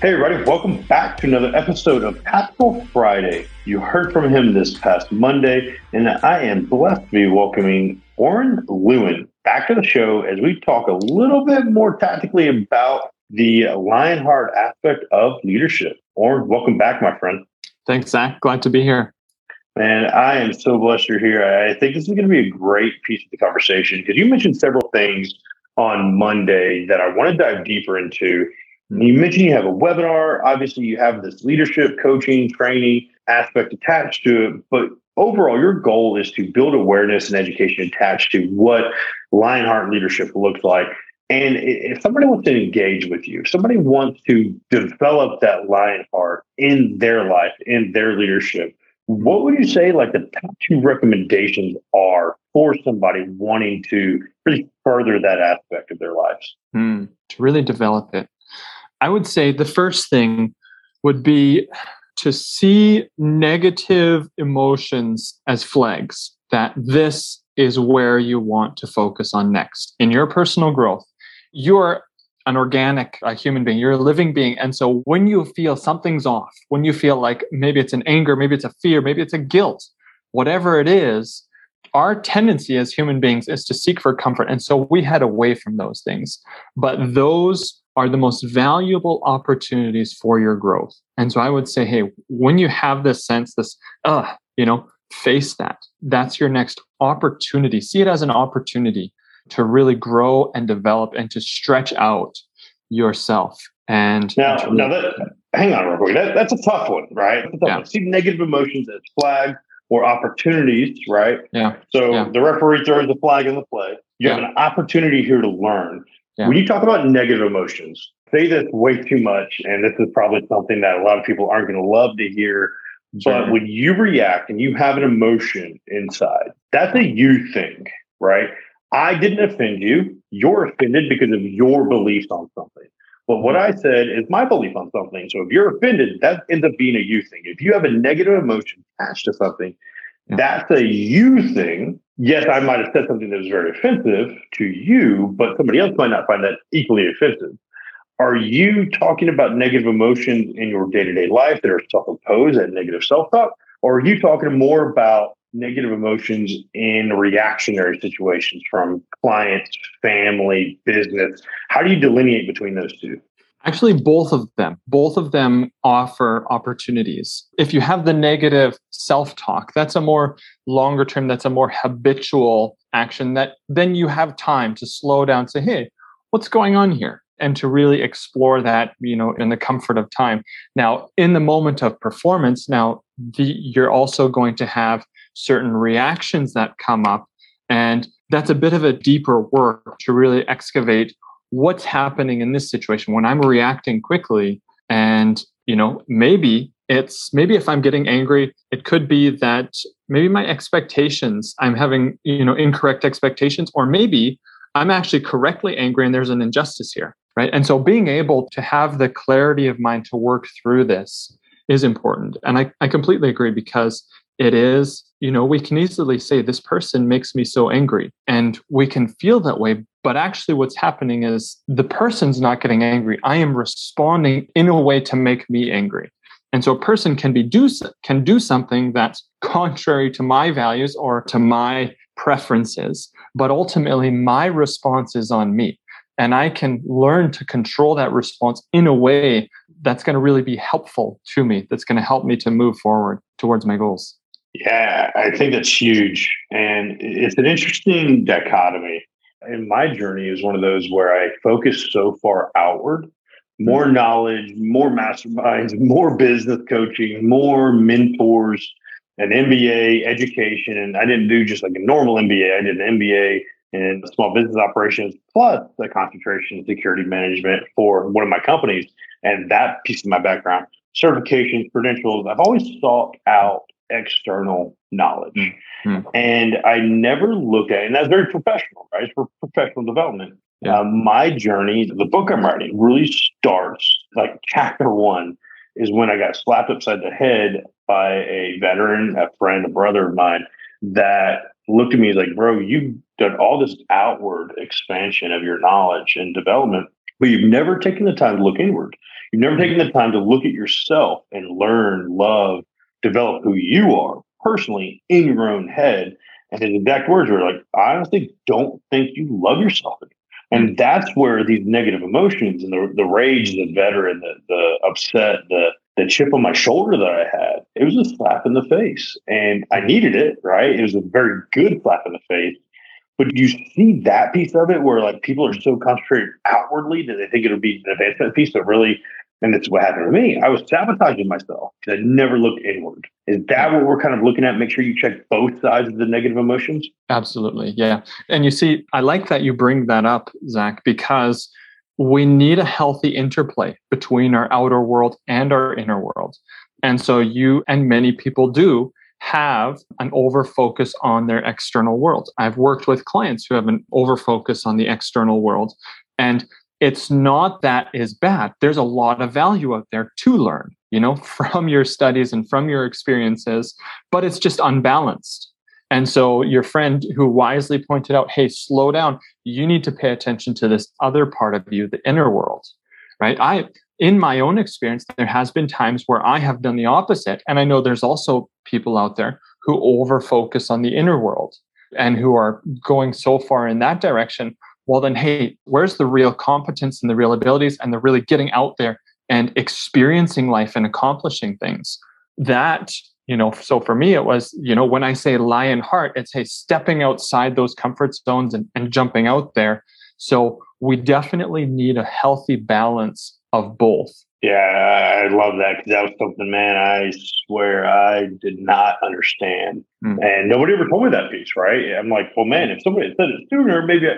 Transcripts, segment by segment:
Hey, everybody, welcome back to another episode of Tactical Friday. You heard from him this past Monday, and I am blessed to be welcoming Oren Lewin back to the show as we talk a little bit more tactically about the Lionheart aspect of leadership. Oren, welcome back, my friend. Thanks, Zach. Glad to be here. Man, I am so blessed you're here. I think this is going to be a great piece of the conversation because you mentioned several things on Monday that I want to dive deeper into. You mentioned you have a webinar. Obviously, you have this leadership, coaching, training aspect attached to it. But overall, your goal is to build awareness and education attached to what Lionheart leadership looks like. And if somebody wants to engage with you, if somebody wants to develop that Lionheart in their life, in their leadership, what would you say like the top two recommendations are for somebody wanting to really further that aspect of their lives? Hmm. to really develop it. I would say the first thing would be to see negative emotions as flags that this is where you want to focus on next in your personal growth. You're an organic uh, human being, you're a living being. And so when you feel something's off, when you feel like maybe it's an anger, maybe it's a fear, maybe it's a guilt, whatever it is, our tendency as human beings is to seek for comfort. And so we head away from those things. But those are the most valuable opportunities for your growth. And so I would say, hey, when you have this sense, this, uh, you know, face that. That's your next opportunity. See it as an opportunity to really grow and develop and to stretch out yourself. And now, and now that, hang on real quick. That, that's a tough one, right? Tough yeah. one. See negative emotions as flag or opportunities, right? Yeah. So yeah. the referee throws the flag in the play. You yeah. have an opportunity here to learn. Yeah. When you talk about negative emotions, say this way too much, and this is probably something that a lot of people aren't going to love to hear. Sure. But when you react and you have an emotion inside, that's a you thing, right? I didn't offend you. You're offended because of your beliefs on something. But what mm-hmm. I said is my belief on something. So if you're offended, that ends up being a you thing. If you have a negative emotion attached to something, that's a you thing yes, I might have said something that was very offensive to you, but somebody else might not find that equally offensive. Are you talking about negative emotions in your day to day life that are self imposed and negative self talk? Or are you talking more about negative emotions in reactionary situations from clients, family, business? How do you delineate between those two? Actually, both of them. Both of them offer opportunities. If you have the negative self talk, that's a more longer term, that's a more habitual action that then you have time to slow down, say, hey, what's going on here? And to really explore that, you know, in the comfort of time. Now, in the moment of performance, now the, you're also going to have certain reactions that come up. And that's a bit of a deeper work to really excavate what's happening in this situation when I'm reacting quickly and you know maybe it's maybe if i'm getting angry it could be that maybe my expectations i'm having you know incorrect expectations or maybe i'm actually correctly angry and there's an injustice here right? And so being able to have the clarity of mind to work through this is important. And i, I completely agree because it is you know we can easily say this person makes me so angry and we can feel that way but actually, what's happening is the person's not getting angry. I am responding in a way to make me angry. And so a person can be do can do something that's contrary to my values or to my preferences, but ultimately my response is on me. And I can learn to control that response in a way that's going to really be helpful to me, that's going to help me to move forward towards my goals. Yeah, I think that's huge. And it's an interesting dichotomy in my journey is one of those where I focus so far outward, more mm-hmm. knowledge, more masterminds, more business coaching, more mentors, an MBA education. And I didn't do just like a normal MBA. I did an MBA in small business operations, plus the concentration in security management for one of my companies. And that piece of my background, certifications, credentials, I've always sought out external knowledge. Mm-hmm. And I never looked at, and that's very professional, right? It's for professional development. Yeah. Uh, my journey, the book I'm writing, really starts like chapter one is when I got slapped upside the head by a veteran, a friend, a brother of mine that looked at me like, bro, you've done all this outward expansion of your knowledge and development, but you've never taken the time to look inward. You've never taken the time to look at yourself and learn, love, develop who you are personally in your own head. And his exact words were like, I honestly don't think you love yourself. And hmm. that's where these negative emotions and the, the rage, the veteran, the, the upset, the the chip on my shoulder that I had, it was a slap in the face. And I needed it, right? It was a very good slap in the face. But you see that piece of it where like people are so concentrated outwardly that they think it'll be an advancement piece, but really, and that's what happened to me. I was sabotaging myself because I never looked inward. Is that what we're kind of looking at? Make sure you check both sides of the negative emotions. Absolutely. Yeah. And you see, I like that you bring that up, Zach, because we need a healthy interplay between our outer world and our inner world. And so you and many people do have an over focus on their external world. I've worked with clients who have an over focus on the external world. And it's not that is bad. There's a lot of value out there to learn, you know, from your studies and from your experiences, but it's just unbalanced. And so your friend who wisely pointed out, hey, slow down. You need to pay attention to this other part of you, the inner world. Right. I in my own experience, there has been times where I have done the opposite. And I know there's also people out there who over focus on the inner world and who are going so far in that direction. Well, then, hey, where's the real competence and the real abilities and the really getting out there and experiencing life and accomplishing things? That you know so for me it was you know when i say lion heart it's hey stepping outside those comfort zones and, and jumping out there so we definitely need a healthy balance of both yeah i love that because that was something man i swear i did not understand mm. and nobody ever told me that piece right i'm like well man if somebody said it sooner maybe I,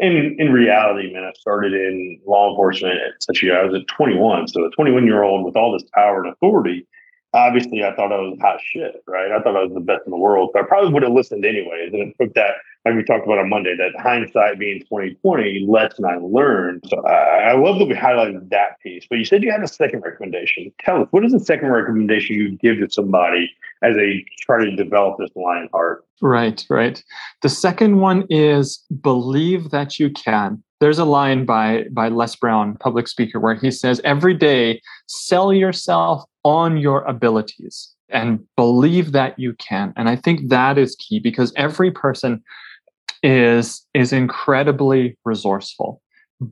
in in reality man i started in law enforcement at such a i was at 21 so a 21 year old with all this power and authority obviously I thought I was hot shit, right? I thought I was the best in the world. So I probably would have listened anyways. And it took that, like we talked about on Monday, that hindsight being 2020, lesson I learned. So I, I love that we highlighted that piece. But you said you had a second recommendation. Tell us, what is the second recommendation you give to somebody as they try to develop this lion heart? Right, right. The second one is believe that you can. There's a line by by Les Brown, public speaker, where he says, "Every day, sell yourself on your abilities and believe that you can." And I think that is key because every person is is incredibly resourceful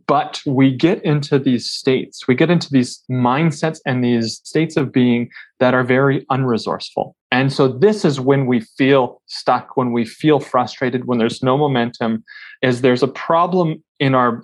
but we get into these states we get into these mindsets and these states of being that are very unresourceful. And so this is when we feel stuck when we feel frustrated when there's no momentum is there's a problem in our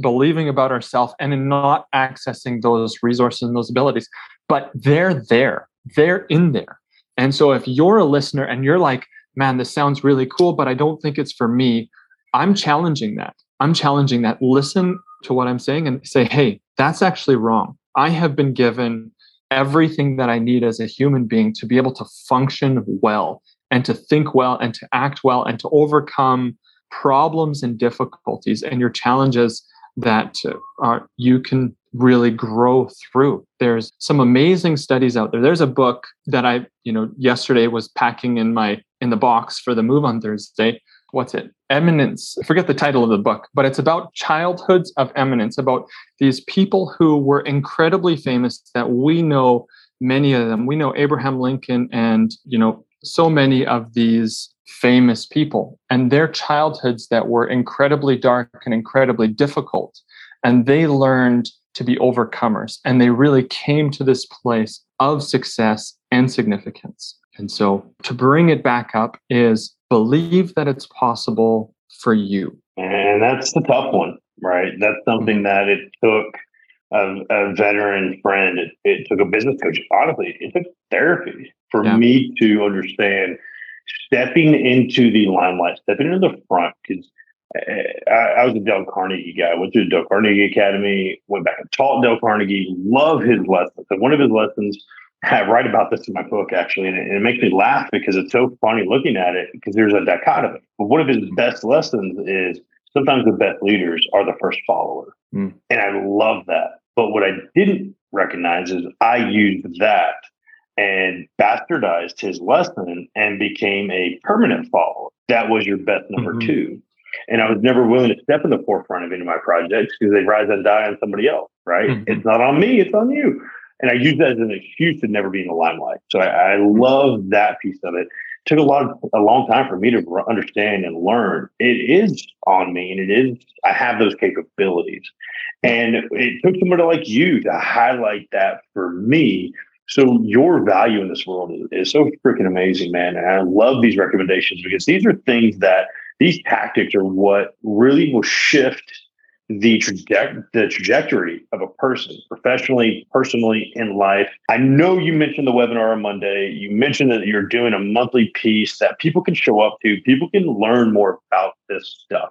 believing about ourselves and in not accessing those resources and those abilities. But they're there. They're in there. And so if you're a listener and you're like man this sounds really cool but i don't think it's for me i'm challenging that i'm challenging that listen to what i'm saying and say hey that's actually wrong. I have been given everything that i need as a human being to be able to function well and to think well and to act well and to overcome problems and difficulties and your challenges that uh, you can really grow through. There's some amazing studies out there. There's a book that i you know yesterday was packing in my in the box for the move on thursday what's it eminence forget the title of the book but it's about childhoods of eminence about these people who were incredibly famous that we know many of them we know abraham lincoln and you know so many of these famous people and their childhoods that were incredibly dark and incredibly difficult. And they learned to be overcomers and they really came to this place of success and significance. And so to bring it back up is believe that it's possible for you. And that's the tough one, right? That's something mm-hmm. that it took a, a veteran friend. It, it, took a business coach. Honestly, it took therapy for yeah. me to understand stepping into the limelight, stepping into the front, because I, I, was a Dale Carnegie guy. Went to the Dale Carnegie Academy. Went back and taught Dale Carnegie. Love his lessons. And one of his lessons, I write about this in my book actually, and it, and it makes me laugh because it's so funny looking at it because there's a dichotomy. But one of his best lessons is sometimes the best leaders are the first follower, mm. and I love that. But what I didn't recognize is I used that and bastardized his lesson and became a permanent follower. That was your best number mm-hmm. two. And I was never willing to step in the forefront of any of my projects because they rise and die on somebody else, right? Mm-hmm. It's not on me, it's on you. And I use that as an excuse to never be in the limelight. So I, I love that piece of it. Took a lot of a long time for me to understand and learn. It is on me, and it is I have those capabilities. And it took somebody like you to highlight that for me so your value in this world is, is, so freaking amazing, man. And I love these recommendations because these are things that these tactics are what really will shift the, traje- the trajectory of a person professionally, personally, in life. I know you mentioned the webinar on Monday. You mentioned that you're doing a monthly piece that people can show up to, people can learn more about this stuff.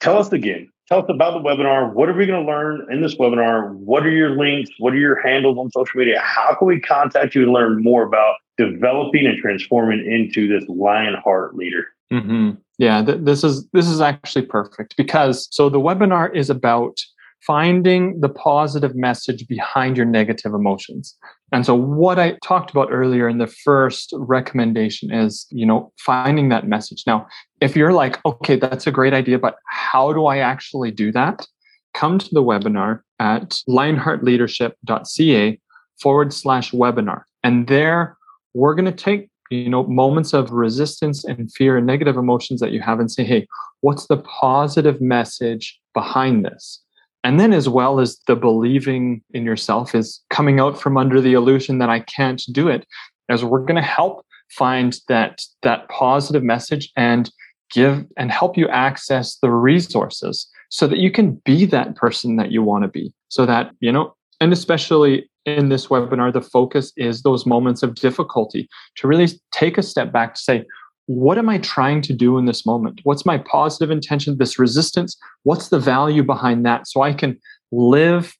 Tell us again, tell us about the webinar. What are we going to learn in this webinar? What are your links? What are your handles on social media? How can we contact you and learn more about developing and transforming into this lion heart leader? Mm-hmm. Yeah, th- this is this is actually perfect because so the webinar is about finding the positive message behind your negative emotions. And so what I talked about earlier in the first recommendation is, you know, finding that message. Now, if you're like, okay, that's a great idea, but how do I actually do that? Come to the webinar at lionheartleadership.ca forward slash webinar. And there we're going to take you know moments of resistance and fear and negative emotions that you have and say hey what's the positive message behind this? And then as well as the believing in yourself is coming out from under the illusion that i can't do it as we're going to help find that that positive message and give and help you access the resources so that you can be that person that you want to be. So that you know and especially in this webinar, the focus is those moments of difficulty to really take a step back to say, what am I trying to do in this moment? What's my positive intention? This resistance, what's the value behind that? So I can live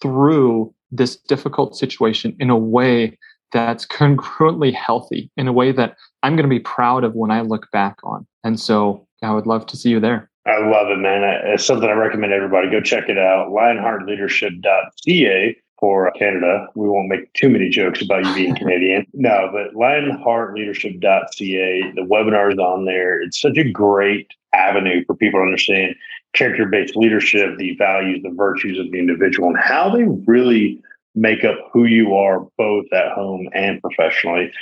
through this difficult situation in a way that's congruently healthy, in a way that I'm going to be proud of when I look back on. And so I would love to see you there. I love it, man. It's something I recommend everybody go check it out. Lionheartleadership.ca for Canada. We won't make too many jokes about you being Canadian. No, but lionheartleadership.ca, the webinar is on there. It's such a great avenue for people to understand character based leadership, the values, the virtues of the individual, and how they really make up who you are both at home and professionally.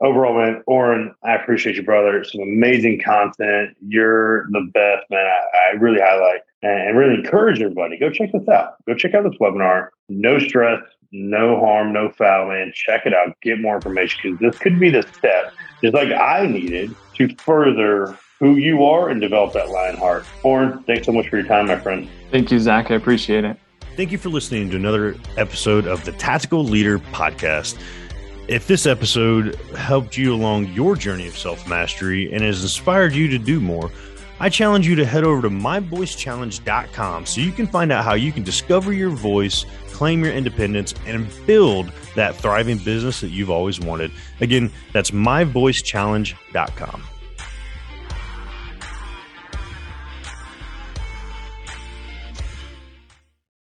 Overall, man, Oren, I appreciate you, brother. Some amazing content. You're the best, man. I, I really highlight and really encourage everybody go check this out. Go check out this webinar. No stress, no harm, no foul, man. Check it out. Get more information because this could be the step, just like I needed to further who you are and develop that lion heart. Oren, thanks so much for your time, my friend. Thank you, Zach. I appreciate it. Thank you for listening to another episode of the Tactical Leader Podcast. If this episode helped you along your journey of self mastery and has inspired you to do more, I challenge you to head over to myvoicechallenge.com so you can find out how you can discover your voice, claim your independence, and build that thriving business that you've always wanted. Again, that's myvoicechallenge.com.